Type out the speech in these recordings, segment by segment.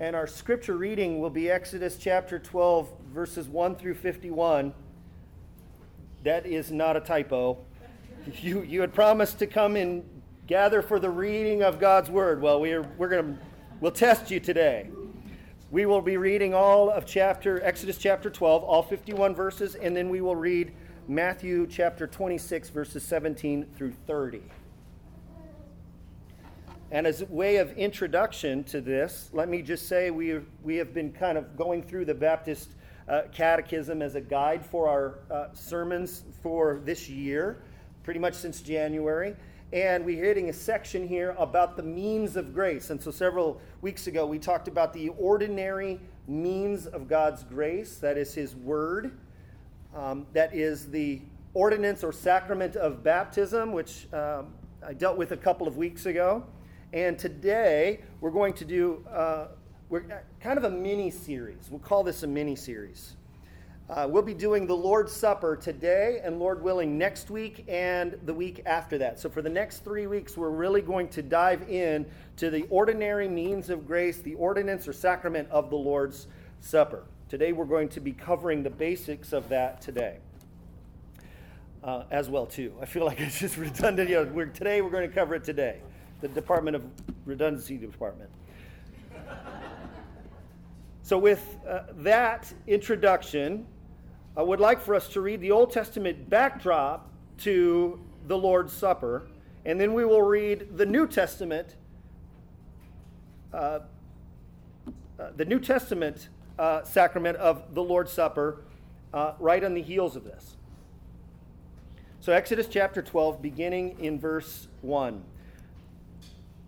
And our scripture reading will be Exodus chapter 12, verses 1 through 51. That is not a typo. You, you had promised to come and gather for the reading of God's word. Well, we're, we're going to we'll test you today. We will be reading all of chapter Exodus chapter 12, all 51 verses, and then we will read Matthew chapter 26, verses 17 through 30. And as a way of introduction to this, let me just say we, we have been kind of going through the Baptist uh, Catechism as a guide for our uh, sermons for this year, pretty much since January. And we're hitting a section here about the means of grace. And so several weeks ago, we talked about the ordinary means of God's grace that is His Word, um, that is the ordinance or sacrament of baptism, which um, I dealt with a couple of weeks ago. And today we're going to do uh, we're kind of a mini series. We'll call this a mini series. Uh, we'll be doing the Lord's Supper today and, Lord willing, next week and the week after that. So, for the next three weeks, we're really going to dive in to the ordinary means of grace, the ordinance or sacrament of the Lord's Supper. Today, we're going to be covering the basics of that today. Uh, as well, too. I feel like it's just redundant. You know, we're, today, we're going to cover it today the Department of Redundancy Department. so, with uh, that introduction, I would like for us to read the Old Testament backdrop to the Lord's Supper, and then we will read the New Testament. Uh, uh, the New Testament uh, sacrament of the Lord's Supper uh, right on the heels of this. So, Exodus chapter 12, beginning in verse 1.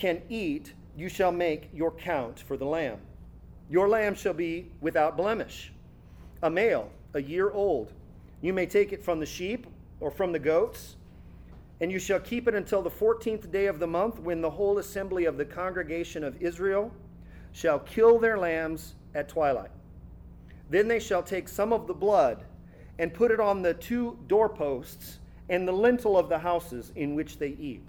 can eat, you shall make your count for the lamb. Your lamb shall be without blemish, a male, a year old. You may take it from the sheep or from the goats, and you shall keep it until the fourteenth day of the month, when the whole assembly of the congregation of Israel shall kill their lambs at twilight. Then they shall take some of the blood and put it on the two doorposts and the lintel of the houses in which they eat.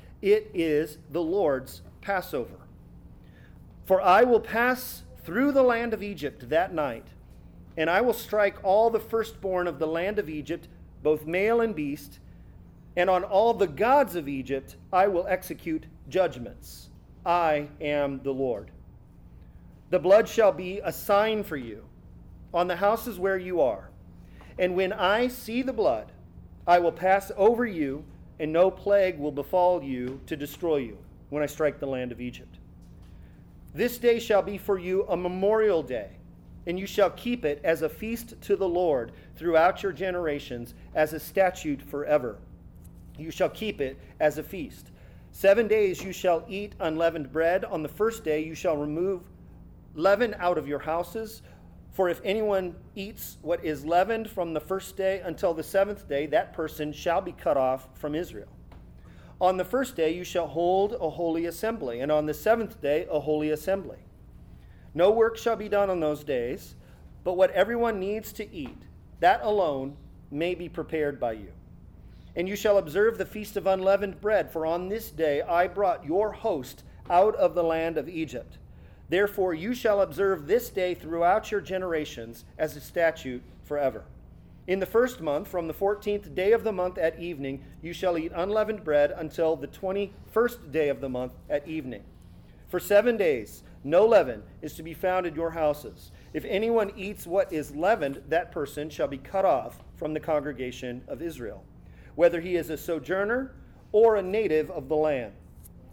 it is the Lord's Passover. For I will pass through the land of Egypt that night, and I will strike all the firstborn of the land of Egypt, both male and beast, and on all the gods of Egypt I will execute judgments. I am the Lord. The blood shall be a sign for you on the houses where you are. And when I see the blood, I will pass over you and no plague will befall you to destroy you when I strike the land of Egypt. This day shall be for you a memorial day, and you shall keep it as a feast to the Lord throughout your generations, as a statute forever. You shall keep it as a feast. Seven days you shall eat unleavened bread. On the first day you shall remove leaven out of your houses. For if anyone eats what is leavened from the first day until the seventh day, that person shall be cut off from Israel. On the first day you shall hold a holy assembly, and on the seventh day a holy assembly. No work shall be done on those days, but what everyone needs to eat, that alone may be prepared by you. And you shall observe the feast of unleavened bread, for on this day I brought your host out of the land of Egypt. Therefore, you shall observe this day throughout your generations as a statute forever. In the first month, from the fourteenth day of the month at evening, you shall eat unleavened bread until the twenty first day of the month at evening. For seven days No leaven is to be found in your houses. If anyone eats what is leavened, that person shall be cut off from the congregation of Israel, whether he is a sojourner or a native of the land.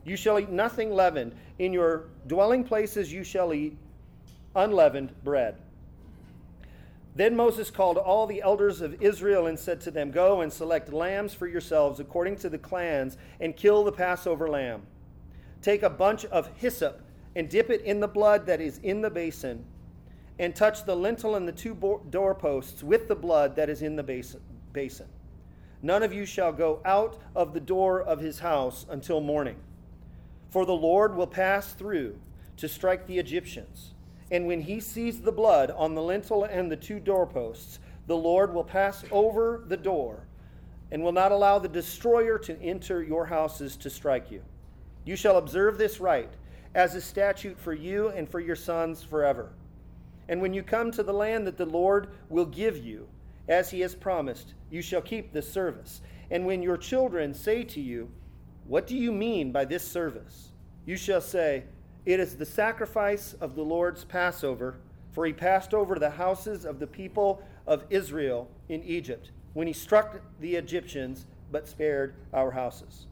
You shall eat nothing leavened. In your dwelling places you shall eat unleavened bread. Then Moses called all the elders of Israel and said to them, Go and select lambs for yourselves according to the clans, and kill the Passover lamb. Take a bunch of hyssop and dip it in the blood that is in the basin, and touch the lintel and the two doorposts with the blood that is in the basin. None of you shall go out of the door of his house until morning. For the Lord will pass through to strike the Egyptians. And when he sees the blood on the lintel and the two doorposts, the Lord will pass over the door and will not allow the destroyer to enter your houses to strike you. You shall observe this rite as a statute for you and for your sons forever. And when you come to the land that the Lord will give you, as he has promised, you shall keep this service. And when your children say to you, What do you mean by this service? You shall say, It is the sacrifice of the Lord's Passover, for he passed over the houses of the people of Israel in Egypt, when he struck the Egyptians, but spared our houses.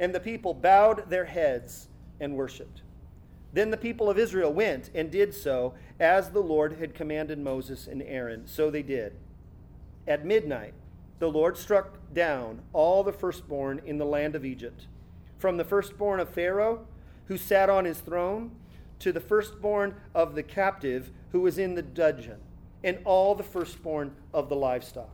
And the people bowed their heads and worshipped. Then the people of Israel went and did so as the Lord had commanded Moses and Aaron. So they did. At midnight, the Lord struck down all the firstborn in the land of Egypt, from the firstborn of Pharaoh, who sat on his throne, to the firstborn of the captive who was in the dungeon, and all the firstborn of the livestock.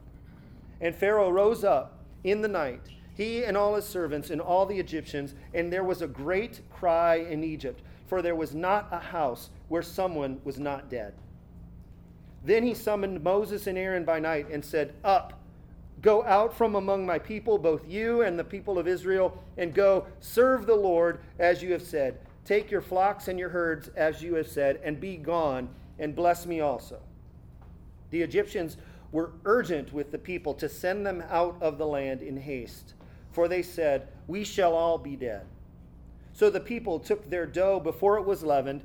And Pharaoh rose up in the night, he and all his servants and all the Egyptians, and there was a great cry in Egypt for there was not a house where someone was not dead. Then he summoned Moses and Aaron by night and said, Up, go out from among my people, both you and the people of Israel, and go serve the Lord as you have said. Take your flocks and your herds as you have said, and be gone, and bless me also. The Egyptians were urgent with the people to send them out of the land in haste, for they said, We shall all be dead. So the people took their dough before it was leavened,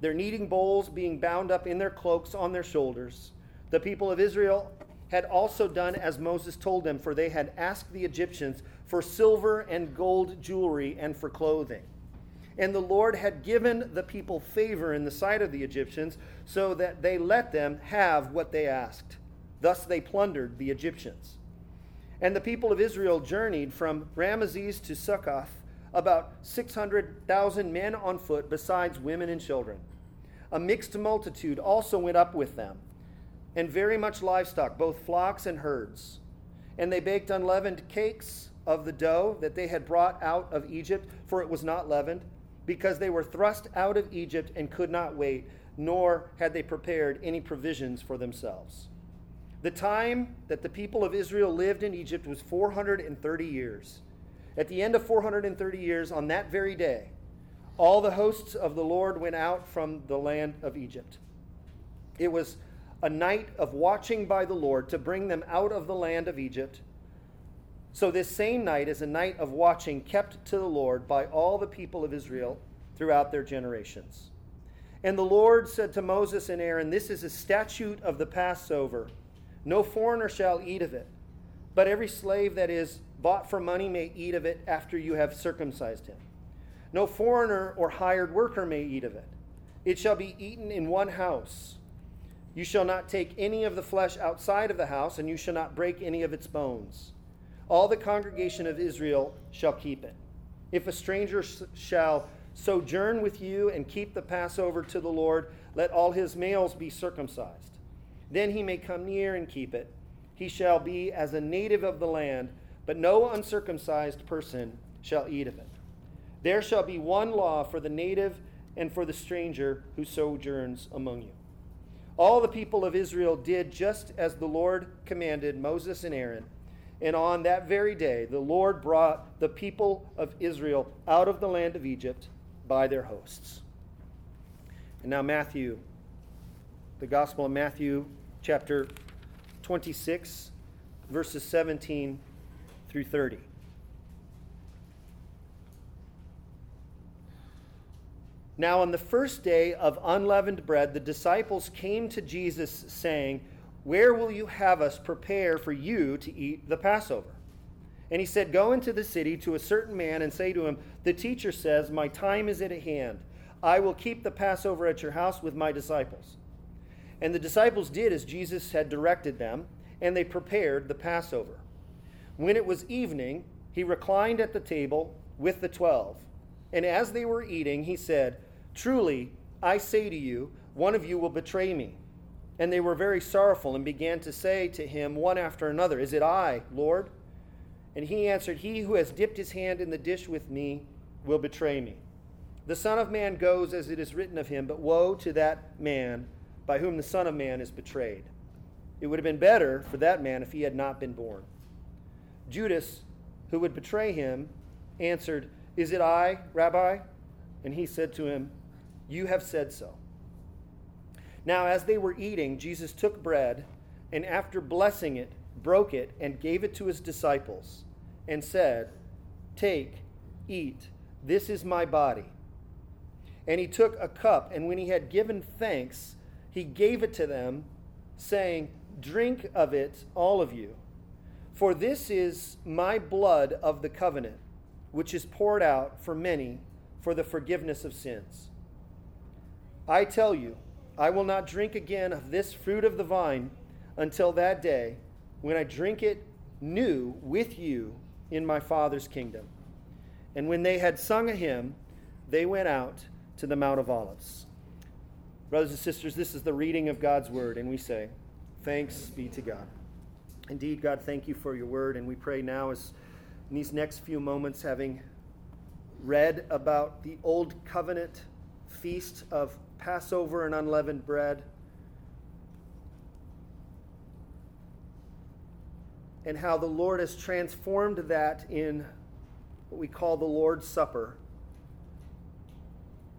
their kneading bowls being bound up in their cloaks on their shoulders. The people of Israel had also done as Moses told them, for they had asked the Egyptians for silver and gold jewelry and for clothing. And the Lord had given the people favor in the sight of the Egyptians, so that they let them have what they asked. Thus they plundered the Egyptians. And the people of Israel journeyed from Ramesses to Succoth about 600,000 men on foot, besides women and children. A mixed multitude also went up with them, and very much livestock, both flocks and herds. And they baked unleavened cakes of the dough that they had brought out of Egypt, for it was not leavened, because they were thrust out of Egypt and could not wait, nor had they prepared any provisions for themselves. The time that the people of Israel lived in Egypt was 430 years. At the end of 430 years, on that very day, all the hosts of the Lord went out from the land of Egypt. It was a night of watching by the Lord to bring them out of the land of Egypt. So, this same night is a night of watching kept to the Lord by all the people of Israel throughout their generations. And the Lord said to Moses and Aaron, This is a statute of the Passover. No foreigner shall eat of it, but every slave that is bought for money may eat of it after you have circumcised him. No foreigner or hired worker may eat of it. It shall be eaten in one house. You shall not take any of the flesh outside of the house, and you shall not break any of its bones. All the congregation of Israel shall keep it. If a stranger shall sojourn with you and keep the Passover to the Lord, let all his males be circumcised. Then he may come near and keep it. He shall be as a native of the land but no uncircumcised person shall eat of it. There shall be one law for the native and for the stranger who sojourns among you. All the people of Israel did just as the Lord commanded Moses and Aaron. And on that very day, the Lord brought the people of Israel out of the land of Egypt by their hosts. And now, Matthew, the Gospel of Matthew, chapter 26, verses 17 through 30. Now, on the first day of unleavened bread, the disciples came to Jesus, saying, Where will you have us prepare for you to eat the Passover? And he said, Go into the city to a certain man and say to him, The teacher says, My time is at hand. I will keep the Passover at your house with my disciples. And the disciples did as Jesus had directed them, and they prepared the Passover. When it was evening, he reclined at the table with the twelve. And as they were eating, he said, Truly, I say to you, one of you will betray me. And they were very sorrowful and began to say to him one after another, Is it I, Lord? And he answered, He who has dipped his hand in the dish with me will betray me. The Son of Man goes as it is written of him, but woe to that man by whom the Son of Man is betrayed. It would have been better for that man if he had not been born. Judas, who would betray him, answered, Is it I, Rabbi? And he said to him, You have said so. Now, as they were eating, Jesus took bread, and after blessing it, broke it, and gave it to his disciples, and said, Take, eat, this is my body. And he took a cup, and when he had given thanks, he gave it to them, saying, Drink of it, all of you. For this is my blood of the covenant, which is poured out for many for the forgiveness of sins. I tell you, I will not drink again of this fruit of the vine until that day when I drink it new with you in my Father's kingdom. And when they had sung a hymn, they went out to the Mount of Olives. Brothers and sisters, this is the reading of God's word, and we say, Thanks be to God. Indeed, God, thank you for your word, and we pray now as in these next few moments, having read about the old covenant feast of Passover and unleavened bread, and how the Lord has transformed that in what we call the Lord's Supper.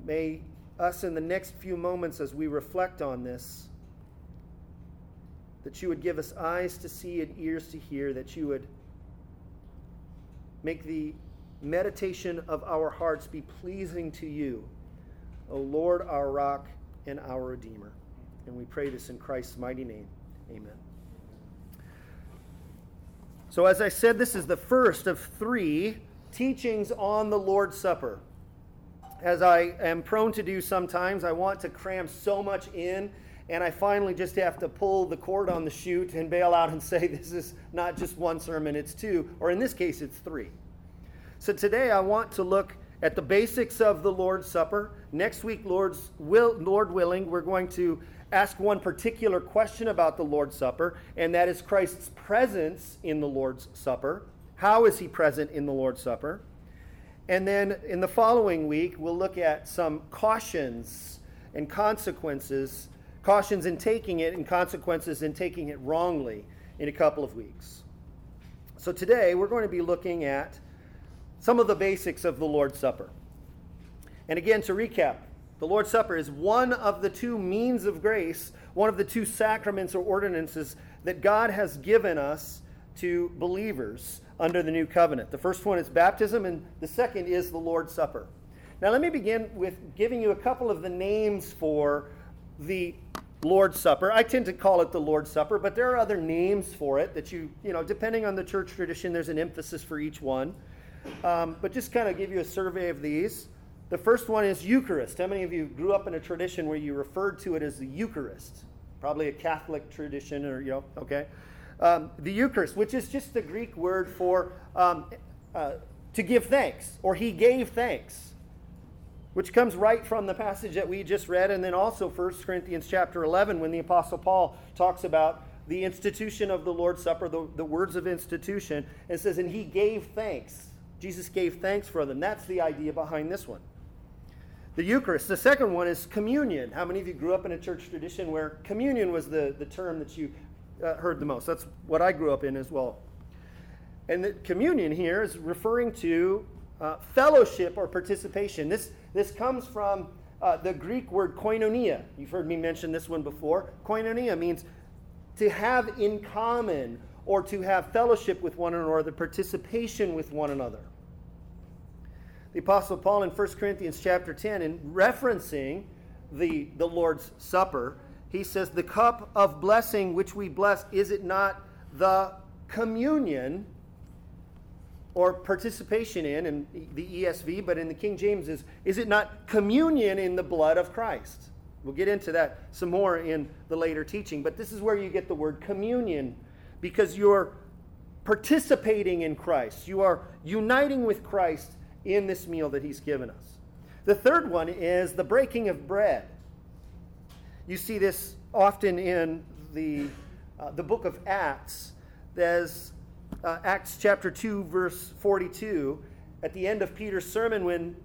May us in the next few moments as we reflect on this, that you would give us eyes to see and ears to hear, that you would make the meditation of our hearts be pleasing to you, O Lord, our rock and our Redeemer. And we pray this in Christ's mighty name. Amen. So, as I said, this is the first of three teachings on the Lord's Supper as I am prone to do sometimes, I want to cram so much in, and I finally just have to pull the cord on the chute and bail out and say, this is not just one sermon, it's two, or in this case, it's three. So today I want to look at the basics of the Lord's Supper. Next week, Lord's will, Lord willing, we're going to ask one particular question about the Lord's Supper, and that is Christ's presence in the Lord's Supper. How is he present in the Lord's Supper? And then in the following week, we'll look at some cautions and consequences, cautions in taking it and consequences in taking it wrongly in a couple of weeks. So today, we're going to be looking at some of the basics of the Lord's Supper. And again, to recap, the Lord's Supper is one of the two means of grace, one of the two sacraments or ordinances that God has given us to believers under the new covenant. The first one is baptism, and the second is the Lord's Supper. Now, let me begin with giving you a couple of the names for the Lord's Supper. I tend to call it the Lord's Supper, but there are other names for it that you, you know, depending on the church tradition, there's an emphasis for each one. Um, but just kind of give you a survey of these. The first one is Eucharist. How many of you grew up in a tradition where you referred to it as the Eucharist? Probably a Catholic tradition, or, you know, okay. Um, the Eucharist, which is just the Greek word for um, uh, to give thanks, or he gave thanks, which comes right from the passage that we just read, and then also 1 Corinthians chapter 11, when the Apostle Paul talks about the institution of the Lord's Supper, the, the words of institution, and says, and he gave thanks. Jesus gave thanks for them. That's the idea behind this one. The Eucharist. The second one is communion. How many of you grew up in a church tradition where communion was the, the term that you uh, heard the most. That's what I grew up in as well. And the communion here is referring to uh, fellowship or participation. This, this comes from uh, the Greek word koinonia. You've heard me mention this one before. Koinonia means to have in common or to have fellowship with one another, the participation with one another. The Apostle Paul in 1 Corinthians chapter 10, in referencing the, the Lord's Supper, he says, The cup of blessing which we bless, is it not the communion or participation in, in the ESV, but in the King James is, is it not communion in the blood of Christ? We'll get into that some more in the later teaching, but this is where you get the word communion because you're participating in Christ. You are uniting with Christ in this meal that he's given us. The third one is the breaking of bread. You see this often in the, uh, the book of Acts. There's uh, Acts chapter 2, verse 42, at the end of Peter's sermon, when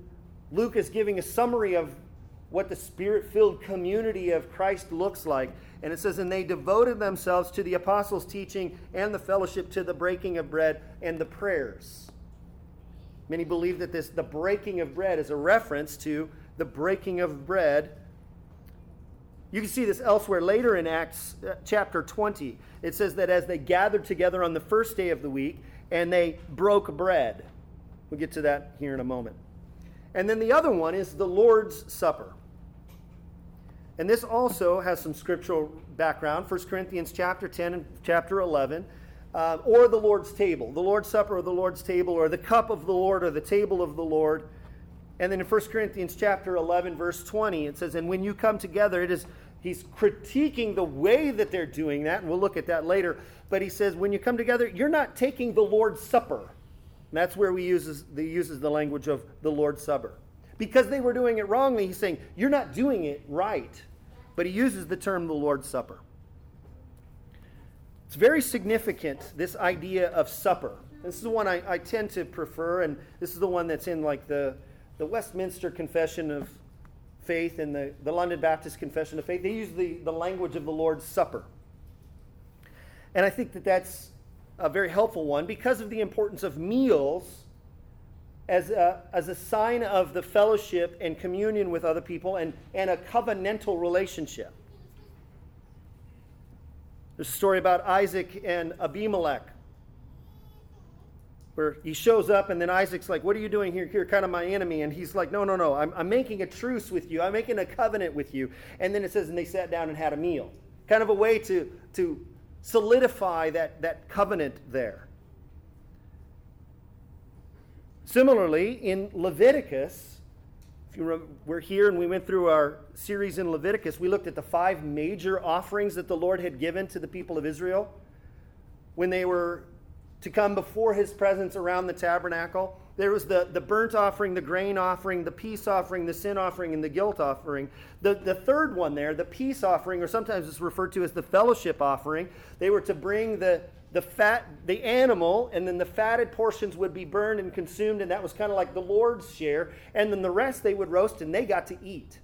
Luke is giving a summary of what the spirit filled community of Christ looks like. And it says, And they devoted themselves to the apostles' teaching and the fellowship, to the breaking of bread and the prayers. Many believe that this, the breaking of bread is a reference to the breaking of bread. You can see this elsewhere later in Acts uh, chapter 20. It says that as they gathered together on the first day of the week and they broke bread. We'll get to that here in a moment. And then the other one is the Lord's Supper. And this also has some scriptural background 1 Corinthians chapter 10 and chapter 11. Uh, or the Lord's table, the Lord's Supper or the Lord's table, or the cup of the Lord or the table of the Lord. And then in 1 Corinthians chapter 11, verse 20, it says, And when you come together, it is, he's critiquing the way that they're doing that, and we'll look at that later. But he says, when you come together, you're not taking the Lord's Supper. And that's where uses, he uses the language of the Lord's Supper. Because they were doing it wrongly, he's saying, you're not doing it right. But he uses the term the Lord's Supper. It's very significant, this idea of supper. This is the one I, I tend to prefer, and this is the one that's in like the, the Westminster Confession of Faith and the, the London Baptist Confession of Faith. They use the, the language of the Lord's Supper. And I think that that's a very helpful one because of the importance of meals as a, as a sign of the fellowship and communion with other people and, and a covenantal relationship. There's a story about Isaac and Abimelech where he shows up and then Isaac's like, What are you doing here? You're kind of my enemy. And he's like, No, no, no. I'm, I'm making a truce with you. I'm making a covenant with you. And then it says, And they sat down and had a meal. Kind of a way to, to solidify that, that covenant there. Similarly, in Leviticus, if you remember, we're here and we went through our series in Leviticus. We looked at the five major offerings that the Lord had given to the people of Israel when they were to come before his presence around the tabernacle. There was the, the burnt offering, the grain offering, the peace offering, the sin offering, and the guilt offering. The, the third one there, the peace offering, or sometimes it's referred to as the fellowship offering, they were to bring the, the fat, the animal, and then the fatted portions would be burned and consumed, and that was kind of like the Lord's share. And then the rest they would roast and they got to eat.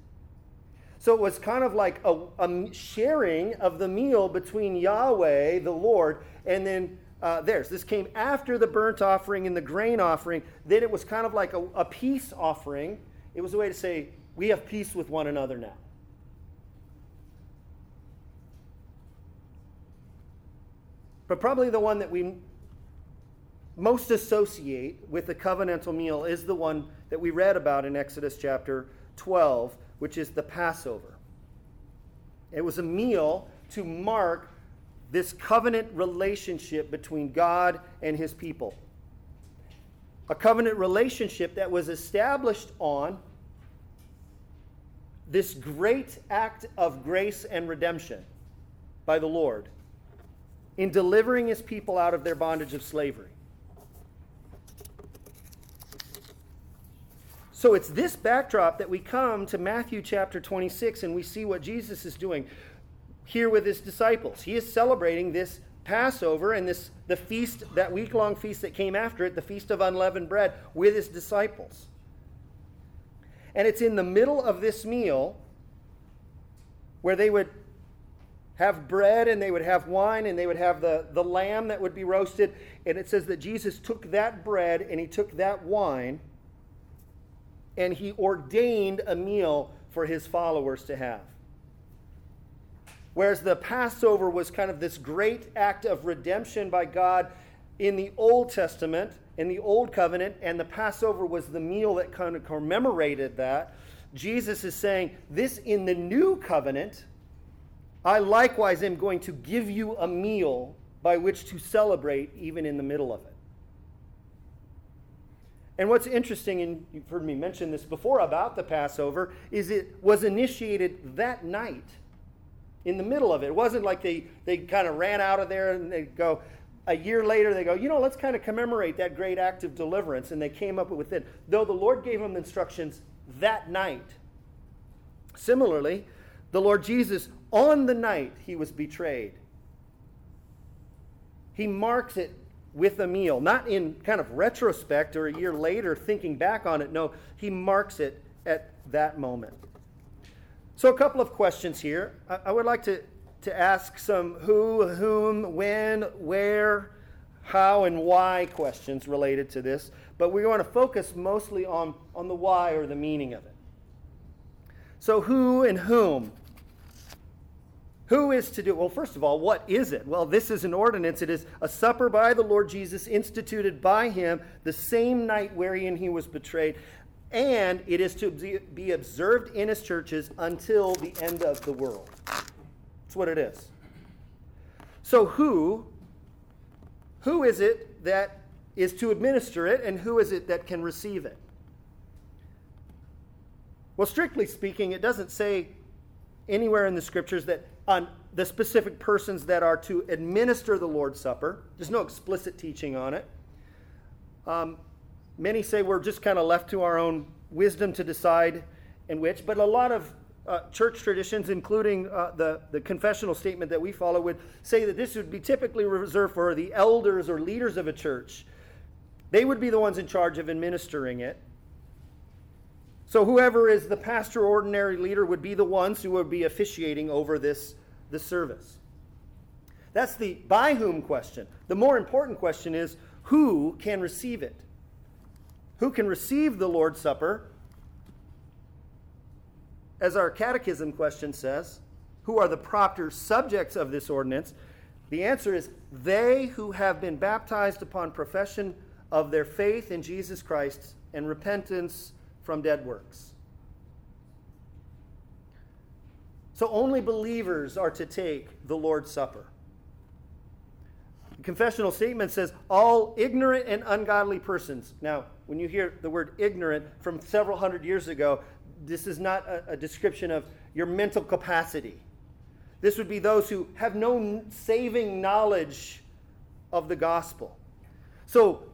So it was kind of like a, a sharing of the meal between Yahweh, the Lord, and then uh, theirs. This came after the burnt offering and the grain offering. Then it was kind of like a, a peace offering. It was a way to say, we have peace with one another now. But probably the one that we most associate with the covenantal meal is the one that we read about in Exodus chapter 12, which is the Passover. It was a meal to mark this covenant relationship between God and his people. A covenant relationship that was established on this great act of grace and redemption by the Lord in delivering his people out of their bondage of slavery. So it's this backdrop that we come to Matthew chapter 26 and we see what Jesus is doing here with his disciples. He is celebrating this Passover and this the feast, that week-long feast that came after it, the feast of unleavened bread, with his disciples. And it's in the middle of this meal where they would have bread and they would have wine and they would have the, the lamb that would be roasted. And it says that Jesus took that bread and he took that wine and he ordained a meal for his followers to have. Whereas the Passover was kind of this great act of redemption by God in the Old Testament, in the Old Covenant, and the Passover was the meal that kind of commemorated that. Jesus is saying, This in the New Covenant, I likewise am going to give you a meal by which to celebrate even in the middle of it. And what's interesting, and you've heard me mention this before about the Passover, is it was initiated that night in the middle of it. It wasn't like they, they kind of ran out of there and they go, a year later, they go, you know, let's kind of commemorate that great act of deliverance. And they came up with it. Though the Lord gave them instructions that night. Similarly, the Lord Jesus, on the night he was betrayed, he marks it with a meal, not in kind of retrospect or a year later thinking back on it. No, he marks it at that moment. So, a couple of questions here. I, would like to, to ask some who, whom, when, where, how, and why questions related to this, but we want to focus mostly on, on the why or the meaning of it. So, who and whom? Who is to do? Well, first of all, what is it? Well, this is an ordinance. It is a supper by the Lord Jesus instituted by him the same night wherein he was betrayed, and it is to be observed in his churches until the end of the world. That's what it is. So, who? Who is it that is to administer it, and who is it that can receive it? Well, strictly speaking, it doesn't say anywhere in the scriptures that on the specific persons that are to administer the Lord's Supper. There's no explicit teaching on it. Um, many say we're just kind of left to our own wisdom to decide in which, but a lot of uh, church traditions, including uh, the, the confessional statement that we follow, would say that this would be typically reserved for the elders or leaders of a church. They would be the ones in charge of administering it. So, whoever is the pastor ordinary leader would be the ones who would be officiating over this, this service. That's the by whom question. The more important question is who can receive it? Who can receive the Lord's Supper? As our catechism question says, who are the proper subjects of this ordinance? The answer is they who have been baptized upon profession of their faith in Jesus Christ and repentance from dead works. So only believers are to take the Lord's Supper. The confessional statement says, all ignorant and ungodly persons. Now, when you hear the word ignorant from several hundred years ago, this is not a, a description of your mental capacity. This would be those who have no saving knowledge of the gospel. So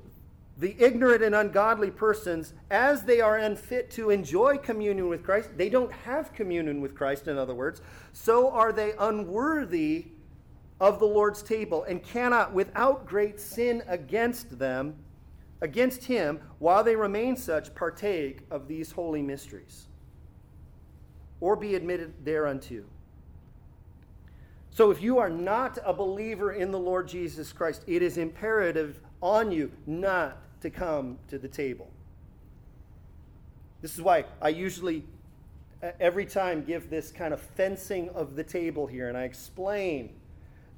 the ignorant and ungodly persons, as they are unfit to enjoy communion with Christ, they don't have communion with Christ, in other words, so are they unworthy of the Lord's table and cannot, without great sin against them, against him, while they remain such, partake of these holy mysteries or be admitted thereunto. So if you are not a believer in the Lord Jesus Christ, it is imperative on you not to come to the table. This is why I usually, every time, give this kind of fencing of the table here, and I explain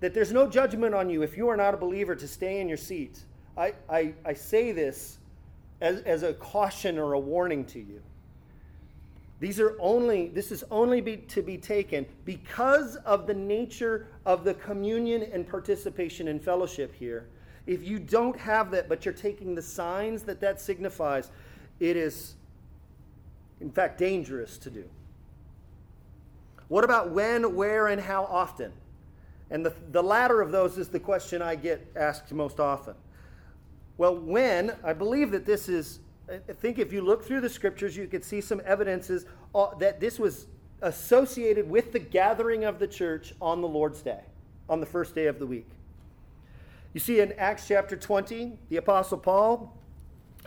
that there's no judgment on you if you are not a believer to stay in your seat. I, I, I say this as, as a caution or a warning to you. These are only, this is only be, to be taken because of the nature of the communion and participation in fellowship here if you don't have that, but you're taking the signs that that signifies, it is, in fact, dangerous to do. What about when, where, and how often? And the, the latter of those is the question I get asked most often. Well, when, I believe that this is, I think if you look through the scriptures, you could see some evidences uh, that this was associated with the gathering of the church on the Lord's Day, on the first day of the week. You see in Acts chapter 20, the Apostle Paul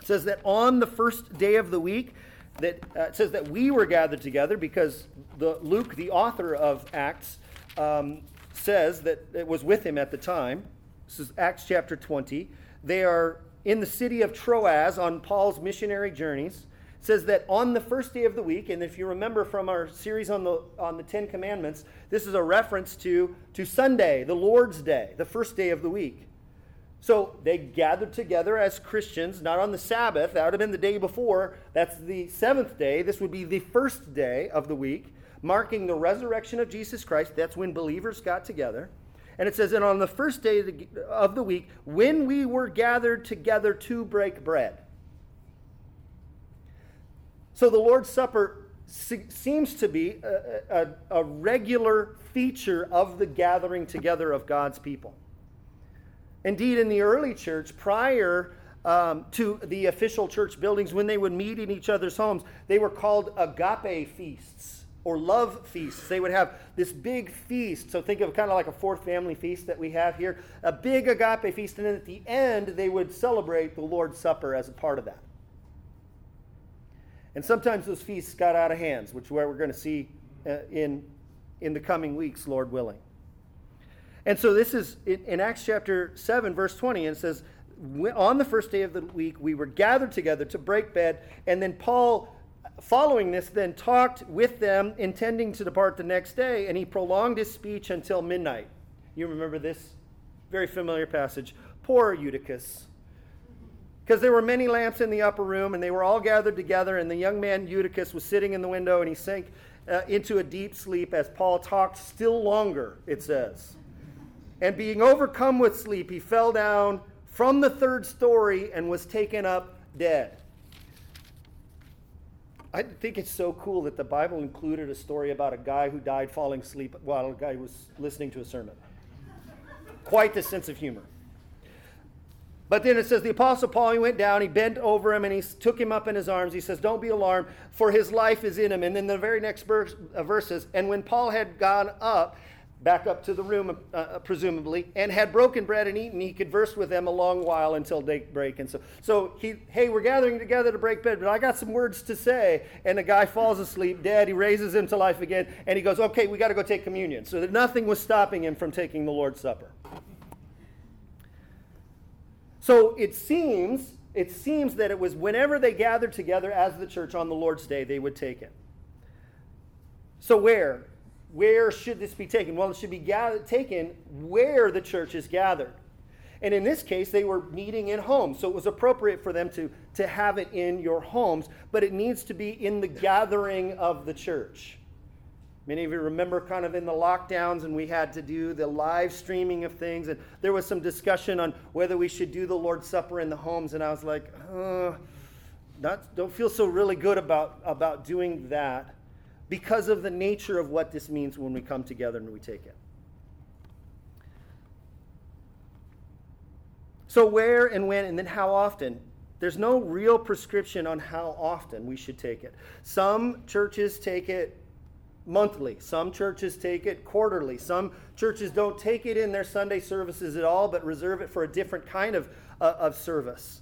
says that on the first day of the week, that uh, it says that we were gathered together because the Luke, the author of Acts, um, says that it was with him at the time. This is Acts chapter 20. They are in the city of Troas on Paul's missionary journeys. It says that on the first day of the week, and if you remember from our series on the on the Ten Commandments, this is a reference to, to Sunday, the Lord's Day, the first day of the week. So they gathered together as Christians, not on the Sabbath. That would have been the day before. That's the seventh day. This would be the first day of the week, marking the resurrection of Jesus Christ. That's when believers got together. And it says, and on the first day of the week, when we were gathered together to break bread. So the Lord's Supper seems to be a, a, a regular feature of the gathering together of God's people. Indeed, in the early church, prior um, to the official church buildings, when they would meet in each other's homes, they were called agape feasts or love feasts. They would have this big feast. So think of kind of like a fourth family feast that we have here a big agape feast. And then at the end, they would celebrate the Lord's Supper as a part of that. And sometimes those feasts got out of hands, which where we're going to see uh, in, in the coming weeks, Lord willing. And so this is in Acts chapter 7, verse 20, and it says, On the first day of the week, we were gathered together to break bread. And then Paul, following this, then talked with them, intending to depart the next day. And he prolonged his speech until midnight. You remember this very familiar passage. Poor Eutychus. Because there were many lamps in the upper room, and they were all gathered together. And the young man Eutychus was sitting in the window, and he sank uh, into a deep sleep as Paul talked still longer, it says. And being overcome with sleep, he fell down from the third story and was taken up dead. I think it's so cool that the Bible included a story about a guy who died falling asleep while a guy was listening to a sermon. Quite the sense of humor. But then it says the Apostle Paul, he went down, he bent over him, and he took him up in his arms. He says, Don't be alarmed, for his life is in him. And then the very next verse, uh, verses, and when Paul had gone up, back up to the room, uh, uh, presumably, and had broken bread and eaten. He conversed with them a long while until daybreak. And so, so he, hey, we're gathering together to break bread, but I got some words to say. And the guy falls asleep, dead. He raises him to life again, and he goes, okay, we got to go take communion. So that nothing was stopping him from taking the Lord's Supper. So it seems, it seems that it was whenever they gathered together as the church on the Lord's Day, they would take it. So where? Where should this be taken? Well, it should be gathered, taken where the church is gathered. And in this case, they were meeting in homes. So it was appropriate for them to, to have it in your homes, but it needs to be in the gathering of the church. Many of you remember kind of in the lockdowns, and we had to do the live streaming of things, and there was some discussion on whether we should do the Lord's Supper in the homes, and I was like, uh, not, don't feel so really good about, about doing that because of the nature of what this means when we come together and we take it. So, where and when, and then how often? There's no real prescription on how often we should take it. Some churches take it monthly, some churches take it quarterly, some churches don't take it in their Sunday services at all, but reserve it for a different kind of, uh, of service.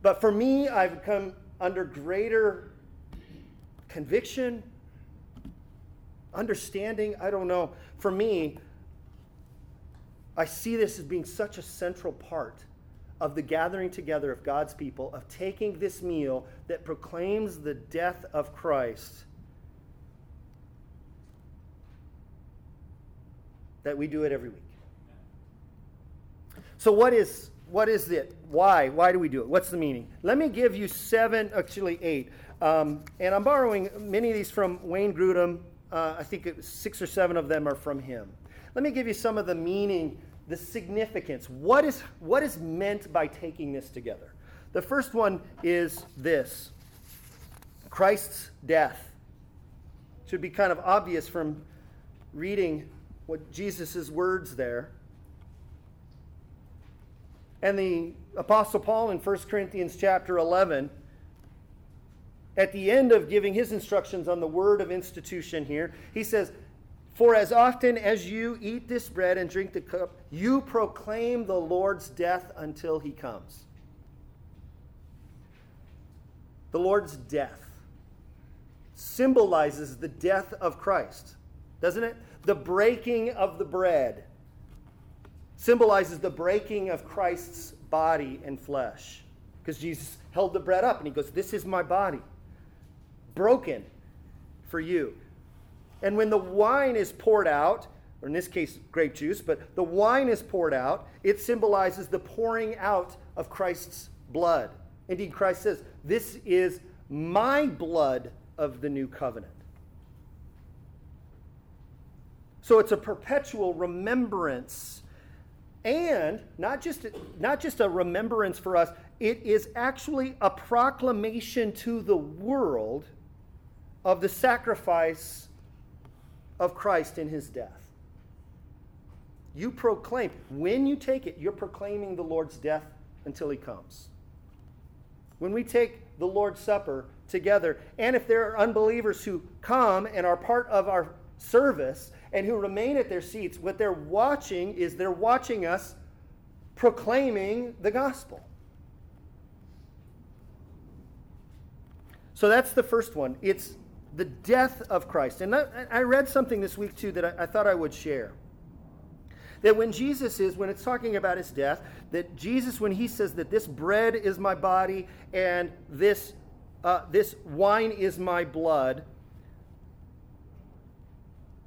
But for me, I've come under greater conviction understanding, I don't know. For me, I see this as being such a central part of the gathering together of God's people, of taking this meal that proclaims the death of Christ, that we do it every week. So, what is what is it? Why? Why do we do it? What's the meaning? Let me give you seven, actually eight. Um, and I'm borrowing many of these from Wayne Grudem, uh, I think six or seven of them are from him. Let me give you some of the meaning, the significance. What is, what is meant by taking this together? The first one is this Christ's death. Should be kind of obvious from reading what Jesus' words there. And the Apostle Paul in 1 Corinthians chapter 11 at the end of giving his instructions on the word of institution here, he says, For as often as you eat this bread and drink the cup, you proclaim the Lord's death until he comes. The Lord's death symbolizes the death of Christ, doesn't it? The breaking of the bread symbolizes the breaking of Christ's body and flesh. Because Jesus held the bread up and he goes, This is my body broken for you. And when the wine is poured out, or in this case, grape juice, but the wine is poured out. It symbolizes the pouring out of Christ's blood. Indeed, Christ says, This is my blood of the new covenant. So it's a perpetual remembrance. And not just, not just a remembrance for us, it is actually a proclamation to the world of the sacrifice of Christ in his death. You proclaim, when you take it, you're proclaiming the Lord's death until he comes. When we take the Lord's Supper together, and if there are unbelievers who come and are part of our service and who remain at their seats, what they're watching is they're watching us proclaiming the gospel. So that's the first one. It's the death of Christ. And I read something this week too that I, thought I would share. That when Jesus is, when it's talking about his death, that Jesus, when he says that this bread is my body and this, uh, this wine is my blood,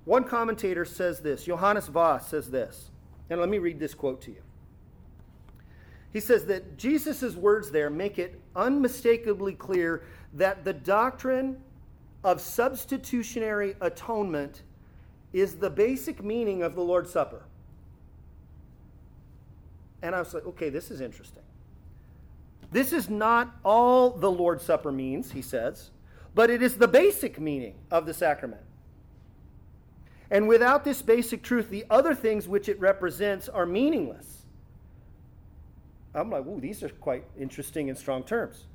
one commentator says this, Johannes Vos says this, and let me read this quote to you. He says that Jesus' words there make it unmistakably clear that the doctrine of substitutionary atonement is the basic meaning of the Lord's Supper. And I was like, okay, this is interesting. This is not all the Lord's Supper means, he says, but it is the basic meaning of the sacrament. And without this basic truth, the other things which it represents are meaningless. I'm like, ooh, these are quite interesting and strong terms.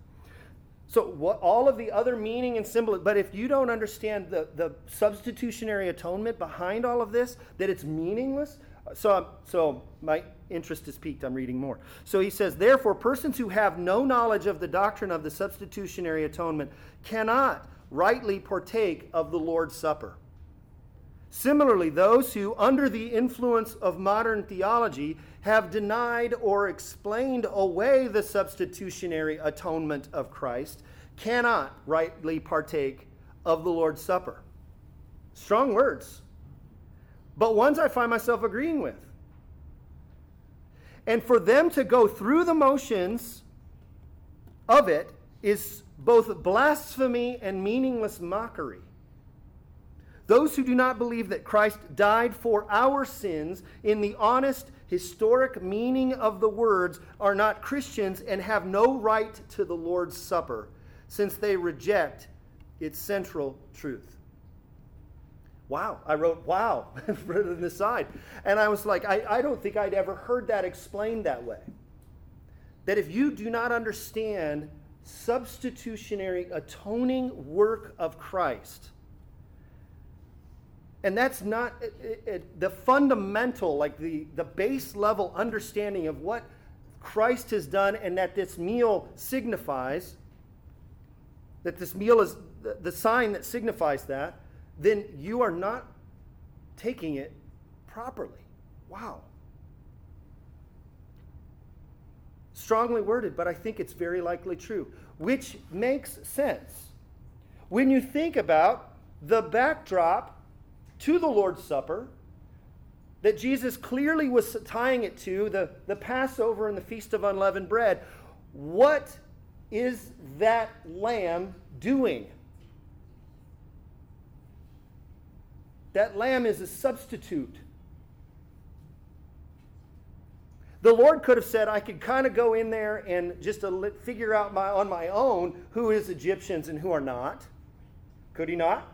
So what, all of the other meaning and symbol, but if you don't understand the, the substitutionary atonement behind all of this, that it's meaningless. Uh, so, so my interest is piqued. I'm reading more. So he says, therefore, persons who have no knowledge of the doctrine of the substitutionary atonement cannot rightly partake of the Lord's Supper. Similarly, those who, under the influence of modern theology, have denied or explained away the substitutionary atonement of Christ cannot rightly partake of the Lord's Supper. Strong words, but ones I find myself agreeing with. And for them to go through the motions of it is both blasphemy and meaningless mockery. Those who do not believe that Christ died for our sins in the honest historic meaning of the words are not Christians and have no right to the Lord's Supper, since they reject its central truth. Wow. I wrote, wow, written aside. And I was like, I, I don't think I'd ever heard that explained that way. That if you do not understand substitutionary atoning work of Christ, and that's not it, it, the fundamental, like the, the base level understanding of what Christ has done and that this meal signifies, that this meal is the, the sign that signifies that, then you are not taking it properly. Wow. Strongly worded, but I think it's very likely true, which makes sense. When you think about the backdrop to the Lord's Supper that Jesus clearly was tying it to the, the Passover and the Feast of Unleavened Bread. What is that lamb doing? That lamb is a substitute. The Lord could have said, I could kind of go in there and just figure out my, on my own who is Egyptians and who are not. Could he not?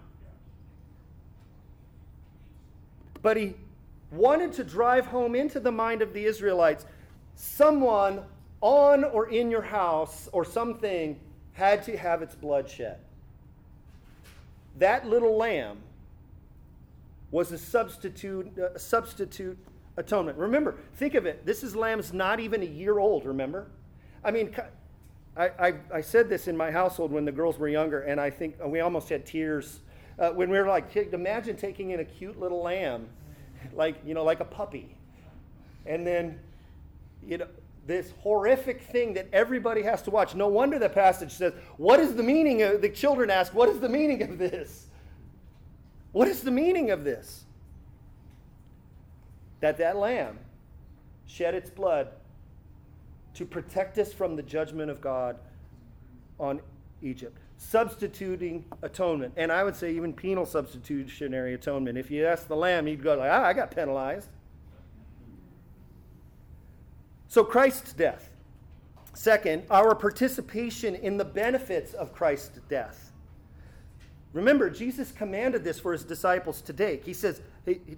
But he wanted to drive home into the mind of the Israelites someone on or in your house or something had to have its blood shed. That little lamb was a substitute, uh, a substitute atonement. Remember, think of it. This is lamb's not even a year old, remember? I mean, I, I, I, said this in my household when the girls were younger, and I think uh, we almost had tears uh, when we were like, imagine taking in a cute little lamb, like, you know, like a puppy. And then, you know, this horrific thing that everybody has to watch. No wonder the passage says, What is the meaning of the children ask, What is the meaning of this? What is the meaning of this? that that lamb shed its blood to protect us from the judgment of God on Egypt, substituting atonement. And I would say even penal substitutionary atonement. If you ask the lamb, you'd go like, ah, I got penalized. So Christ's death. Second, our participation in the benefits of Christ's death. Remember, Jesus commanded this for his disciples to take. He says,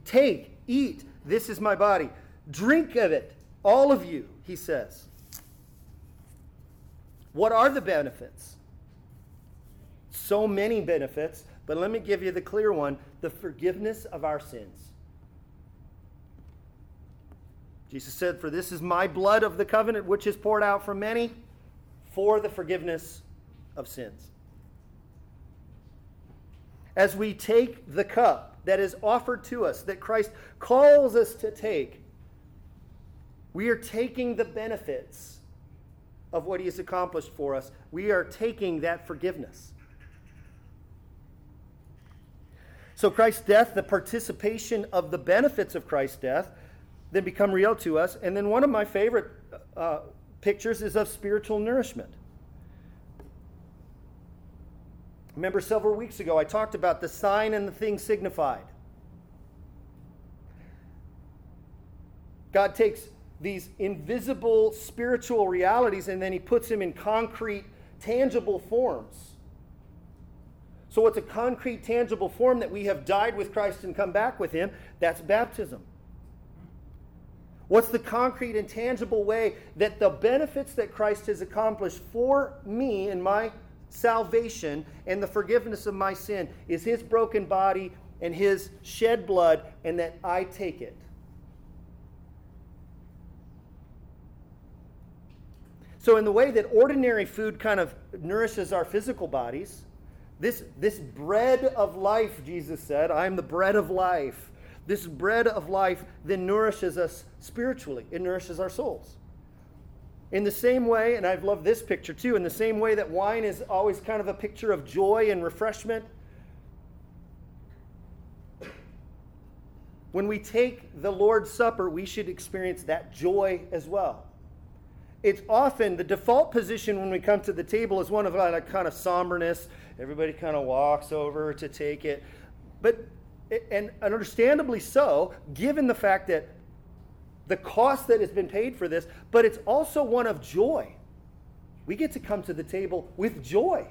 Take, eat, this is my body. Drink of it, all of you, he says. What are the benefits? So many benefits, but let me give you the clear one the forgiveness of our sins. Jesus said, For this is my blood of the covenant, which is poured out for many for the forgiveness of sins. As we take the cup that is offered to us, that Christ calls us to take, we are taking the benefits of what he has accomplished for us. We are taking that forgiveness. So, Christ's death, the participation of the benefits of Christ's death, then become real to us. And then one of my favorite uh, pictures is of spiritual nourishment. Remember, several weeks ago, I talked about the sign and the thing signified. God takes these invisible spiritual realities and then he puts them in concrete, tangible forms. So, what's a concrete, tangible form that we have died with Christ and come back with him? That's baptism. What's the concrete and tangible way that the benefits that Christ has accomplished for me in my salvation and the forgiveness of my sin is his broken body and his shed blood, and that I take it? So, in the way that ordinary food kind of nourishes our physical bodies, this, this bread of life, Jesus said, I am the bread of life. This bread of life then nourishes us spiritually, it nourishes our souls. In the same way, and I've loved this picture too, in the same way that wine is always kind of a picture of joy and refreshment, when we take the Lord's Supper, we should experience that joy as well it's often the default position when we come to the table is one of like kind of somberness. Everybody kind of walks over to take it. But, and understandably so, given the fact that the cost that has been paid for this, but it's also one of joy. We get to come to the table with joy.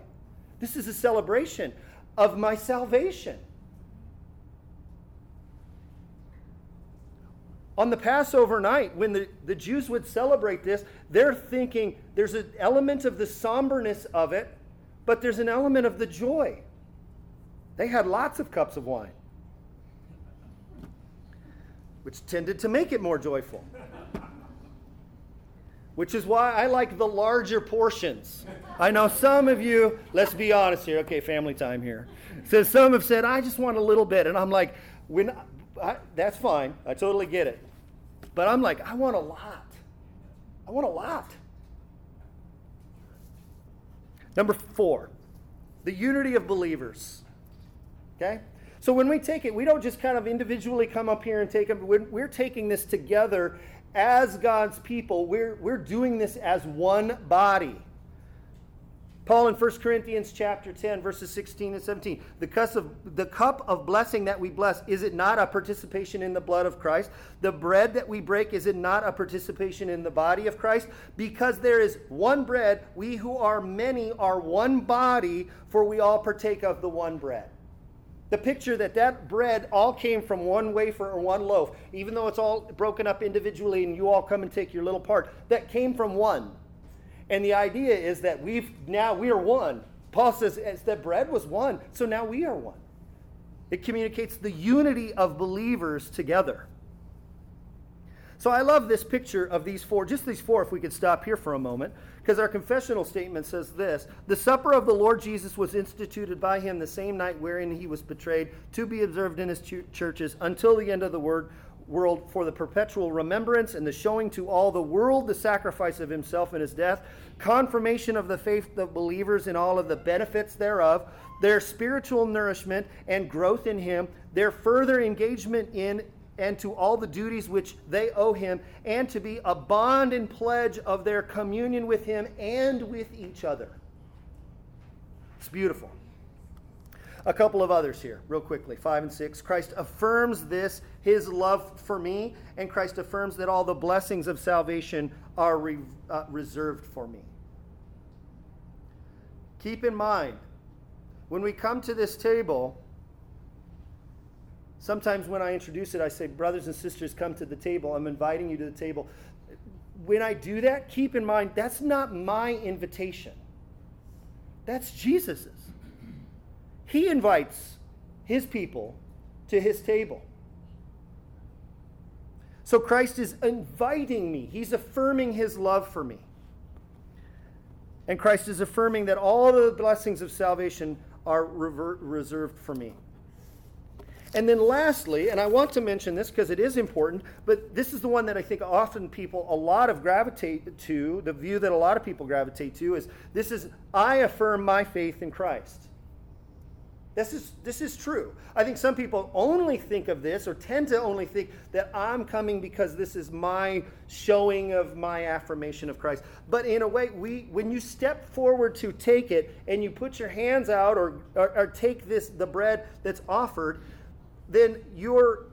This is a celebration of my salvation. On the Passover night, when the, the Jews would celebrate this, they're thinking there's an element of the somberness of it, but there's an element of the joy. They had lots of cups of wine, which tended to make it more joyful. Which is why I like the larger portions. I know some of you, let's be honest here, okay, family time here. So some have said, I just want a little bit. And I'm like, when I, that's fine. I totally get it. But I'm like, I want a lot. I want a lot. Number four, the unity of believers. Okay? So when we take it, we don't just kind of individually come up here and take it. We're, we're taking this together as God's people. We're, we're doing this as one body. Paul in 1 Corinthians chapter 10, verses 16 and 17. The, cup of, the cup of blessing that we bless, is it not a participation in the blood of Christ? The bread that we break, is it not a participation in the body of Christ? Because there is one bread, we who are many are one body, for we all partake of the one bread. The picture that that bread all came from one wafer or one loaf, even though it's all broken up individually and you all come and take your little part, that came from one. And the idea is that we've now we are one. Paul says that bread was one, so now we are one. It communicates the unity of believers together. So I love this picture of these four, just these four, if we could stop here for a moment, because our confessional statement says this The supper of the Lord Jesus was instituted by him the same night wherein he was betrayed, to be observed in his ch- churches until the end of the word world for the perpetual remembrance and the showing to all the world the sacrifice of himself and his death, confirmation of the faith of believers in all of the benefits thereof, their spiritual nourishment and growth in him, their further engagement in and to all the duties which they owe him, and to be a bond and pledge of their communion with him and with each other. It's beautiful. A couple of others here, real quickly. Five and six. Christ affirms this, his love for me, and Christ affirms that all the blessings of salvation are re, uh, reserved for me. Keep in mind, when we come to this table, sometimes when I introduce it, I say, Brothers and sisters, come to the table. I'm inviting you to the table. When I do that, keep in mind, that's not my invitation, that's Jesus's. He invites his people to his table. So Christ is inviting me, he's affirming his love for me. And Christ is affirming that all the blessings of salvation are reserved for me. And then lastly, and I want to mention this because it is important, but this is the one that I think often people, a lot of gravitate to, the view that a lot of people gravitate to is this is, I affirm my faith in Christ. This is, this is true. I think some people only think of this or tend to only think that I'm coming because this is my showing of my affirmation of Christ. But in a way, we, when you step forward to take it and you put your hands out or, or, or take this, the bread that's offered, then your,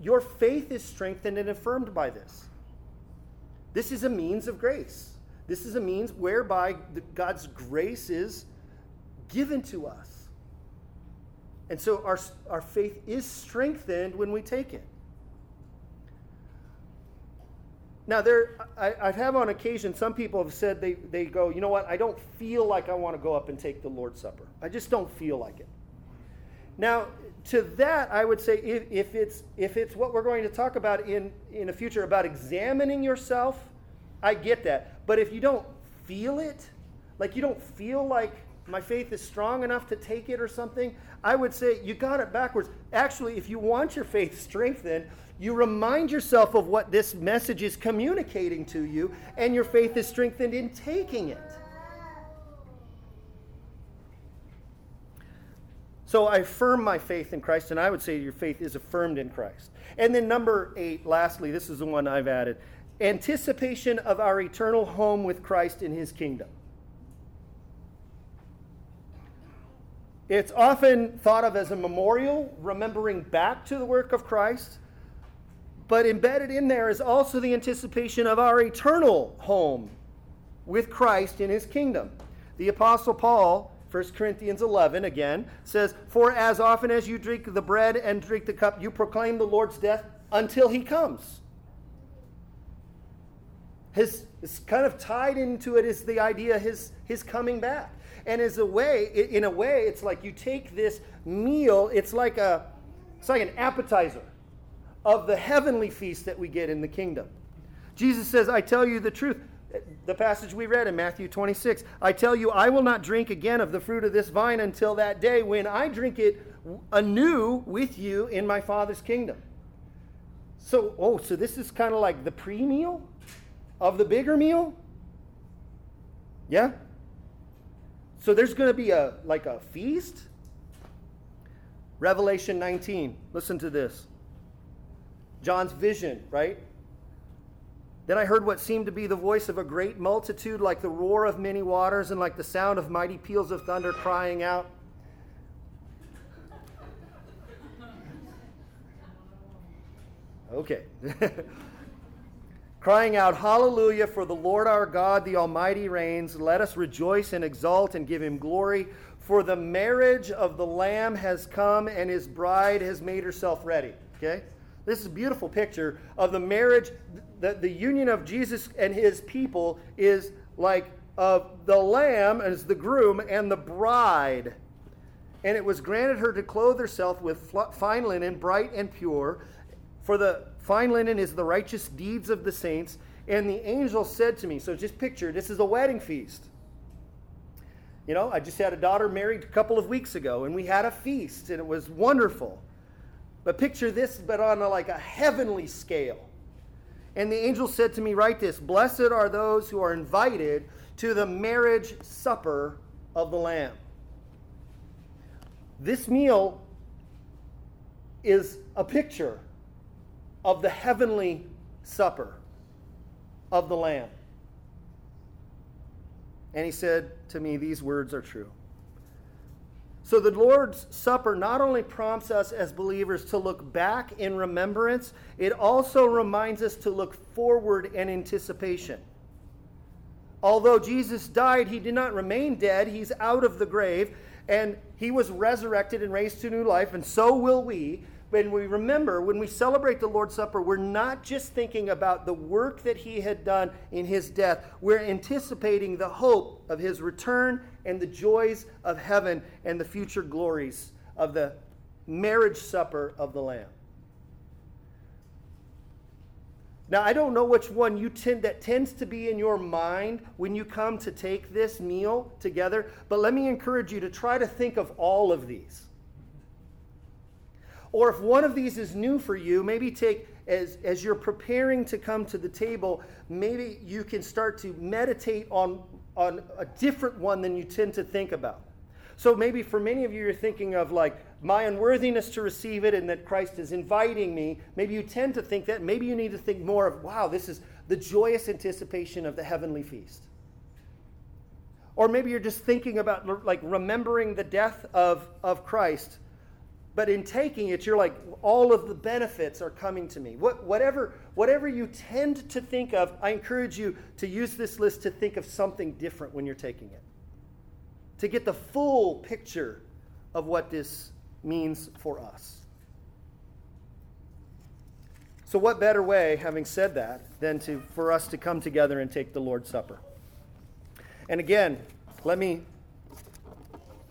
your faith is strengthened and affirmed by this. This is a means of grace. This is a means whereby the, God's grace is given to us. And so our, our faith is strengthened when we take it. Now, there, I, I have on occasion, some people have said they, they go, you know what, I don't feel like I want to go up and take the Lord's Supper. I just don't feel like it. Now, to that, I would say if, if, it's, if it's what we're going to talk about in, in the future about examining yourself, I get that. But if you don't feel it, like you don't feel like my faith is strong enough to take it or something, I would say you got it backwards. Actually, if you want your faith strengthened, you remind yourself of what this message is communicating to you, and your faith is strengthened in taking it. So I affirm my faith in Christ, and I would say your faith is affirmed in Christ. And then, number eight, lastly, this is the one I've added anticipation of our eternal home with Christ in his kingdom. It's often thought of as a memorial, remembering back to the work of Christ. But embedded in there is also the anticipation of our eternal home with Christ in his kingdom. The Apostle Paul, 1 Corinthians 11 again, says, For as often as you drink the bread and drink the cup, you proclaim the Lord's death until he comes. His, it's kind of tied into it is the idea his, his coming back. And as a way, in a way, it's like you take this meal, it's like a it's like an appetizer of the heavenly feast that we get in the kingdom. Jesus says, I tell you the truth. The passage we read in Matthew 26 I tell you, I will not drink again of the fruit of this vine until that day when I drink it anew with you in my Father's kingdom. So, oh, so this is kind of like the pre meal of the bigger meal? Yeah? So there's going to be a like a feast. Revelation 19. Listen to this. John's vision, right? Then I heard what seemed to be the voice of a great multitude, like the roar of many waters and like the sound of mighty peals of thunder crying out. Okay. crying out, Hallelujah, for the Lord our God, the Almighty reigns. Let us rejoice and exult and give him glory. For the marriage of the Lamb has come, and his bride has made herself ready. Okay? This is a beautiful picture of the marriage. The, the union of Jesus and his people is like of the Lamb as the groom and the bride. And it was granted her to clothe herself with fine linen, bright and pure. For the Fine linen is the righteous deeds of the saints. And the angel said to me, so just picture, this is a wedding feast. You know, I just had a daughter married a couple of weeks ago, and we had a feast, and it was wonderful. But picture this, but on a, like a heavenly scale. And the angel said to me, Write this Blessed are those who are invited to the marriage supper of the Lamb. This meal is a picture of the heavenly supper of the Lamb. And he said to me, These words are true. So the Lord's Supper not only prompts us as believers to look back in remembrance, it also reminds us to look forward in anticipation. Although Jesus died, he did not remain dead. He's out of the grave, and he was resurrected and raised to new life, and so will we when we remember, when we celebrate the Lord's Supper, we're not just thinking about the work that he had done in his death. We're anticipating the hope of his return and the joys of heaven and the future glories of the marriage supper of the Lamb. Now, I don't know which one you tend that tends to be in your mind when you come to take this meal together, but let me encourage you to try to think of all of these. Or if one of these is new for you, maybe take, as, as you're preparing to come to the table, maybe you can start to meditate on, on a different one than you tend to think about. So maybe for many of you, you're thinking of like my unworthiness to receive it and that Christ is inviting me. Maybe you tend to think that. Maybe you need to think more of, wow, this is the joyous anticipation of the heavenly feast. Or maybe you're just thinking about like remembering the death of, of Christ but in taking it, you're like, all of the benefits are coming to me. What, whatever, whatever you tend to think of, I encourage you to use this list to think of something different when you're taking it. To get the full picture of what this means for us. So, what better way, having said that, than to, for us to come together and take the Lord's Supper? And again, let me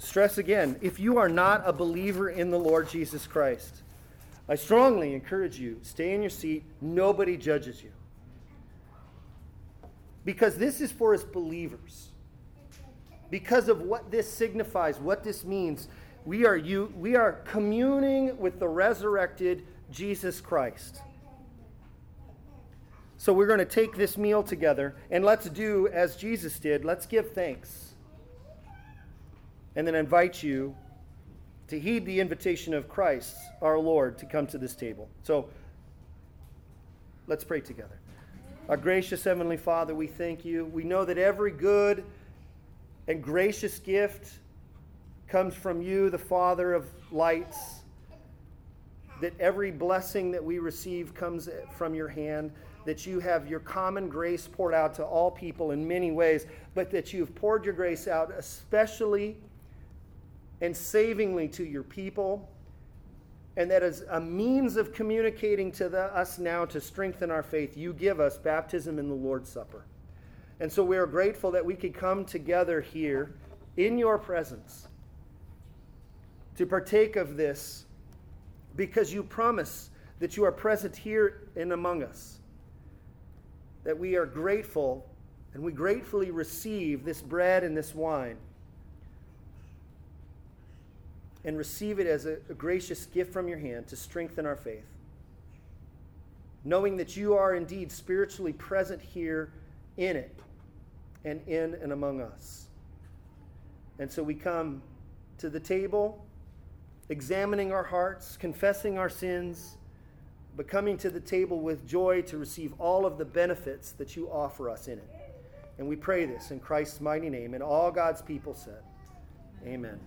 stress again if you are not a believer in the Lord Jesus Christ, I strongly encourage you stay in your seat. Nobody judges you. Because this is for us believers. Because of what this signifies, what this means, we are you we are communing with the resurrected Jesus Christ. So we're going to take this meal together and let's do as Jesus did. Let's give thanks and then invite you to heed the invitation of Christ, our Lord, to come to this table. So let's pray together. Our gracious Heavenly Father, we thank you. We know that every good and gracious gift comes from you, the Father of lights, that every blessing that we receive comes from your hand that you have your common grace poured out to all people in many ways, but that you've poured your grace out especially and savingly to your people. And that as a means of communicating to the, us now to strengthen our faith, you give us baptism in the Lord's Supper. And so we are grateful that we could come together here in your presence to partake of this because you promise that you are present here and among us. That we are grateful and we gratefully receive this bread and this wine and receive it as a, a gracious gift from your hand to strengthen our faith. Knowing that you are indeed spiritually present here in it and in and among us. And so we come to the table, examining our hearts, confessing our sins, but coming to the table with joy to receive all of the benefits that you offer us in it. And we pray this in Christ's mighty name. And all God's people said, Amen.